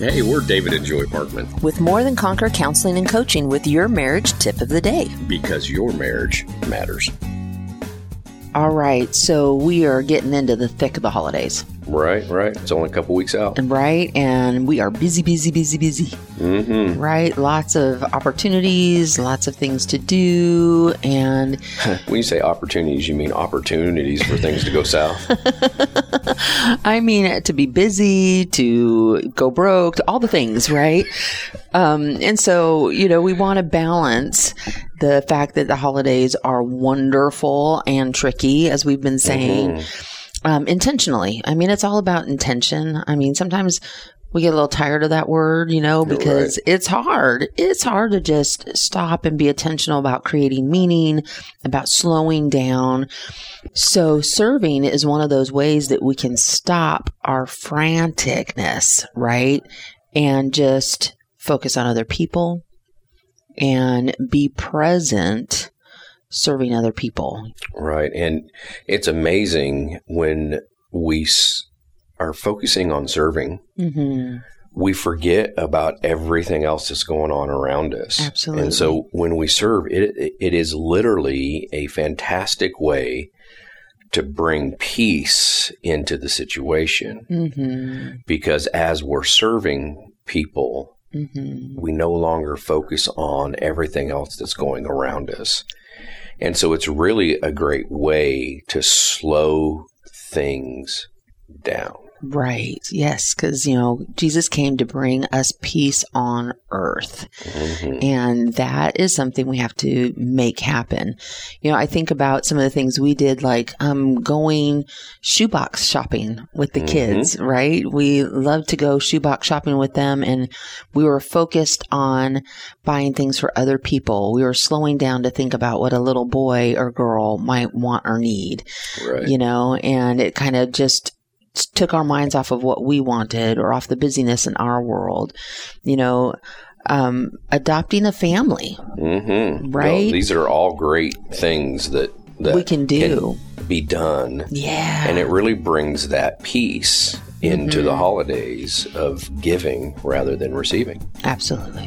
Hey, we're David and Joy Parkman with More Than Conquer Counseling and Coaching with your marriage tip of the day. because your marriage matters. All right, so we are getting into the thick of the holidays, Right, right. It's only a couple weeks out. right? And we are busy, busy, busy, busy, Mm-hmm. right? Lots of opportunities, lots of things to do, and When you say opportunities, you mean opportunities for things to go south. I mean, to be busy, to go broke, to all the things, right? Um, and so, you know, we want to balance the fact that the holidays are wonderful and tricky, as we've been saying, um, intentionally. I mean, it's all about intention. I mean, sometimes we get a little tired of that word, you know, because it's hard. It's hard to just stop and be intentional about creating meaning, about slowing down. So serving is one of those ways that we can stop our franticness, right? And just focus on other people and be present serving other people. Right. And it's amazing when we s- are focusing on serving, Mm-hmm. we forget about everything else that's going on around us. Absolutely. And so when we serve, it, it is literally a fantastic way to bring peace into the situation Mm-hmm. because as we're serving people, Mm-hmm. we no longer focus on everything else that's going around us. And so it's really a great way to slow things down. Right. Yes. Because, you know, Jesus came to bring us peace on earth. Mhm. And that is something we have to make happen. You know, I think about some of the things we did, like um, going shoebox shopping with the Mhm. kids, right? We love to go shoebox shopping with them. And we were focused on buying things for other people. We were slowing down to think about what a little boy or girl might want or need Right. you know, and it kind of just took our minds off of what we wanted or off the busyness in our world, you know. Um, adopting a family, Mm-hmm. Right? these are all great things that, that we can do. be done. yeah. And it really brings that peace into Mm-hmm. the holidays of giving rather than receiving. Absolutely.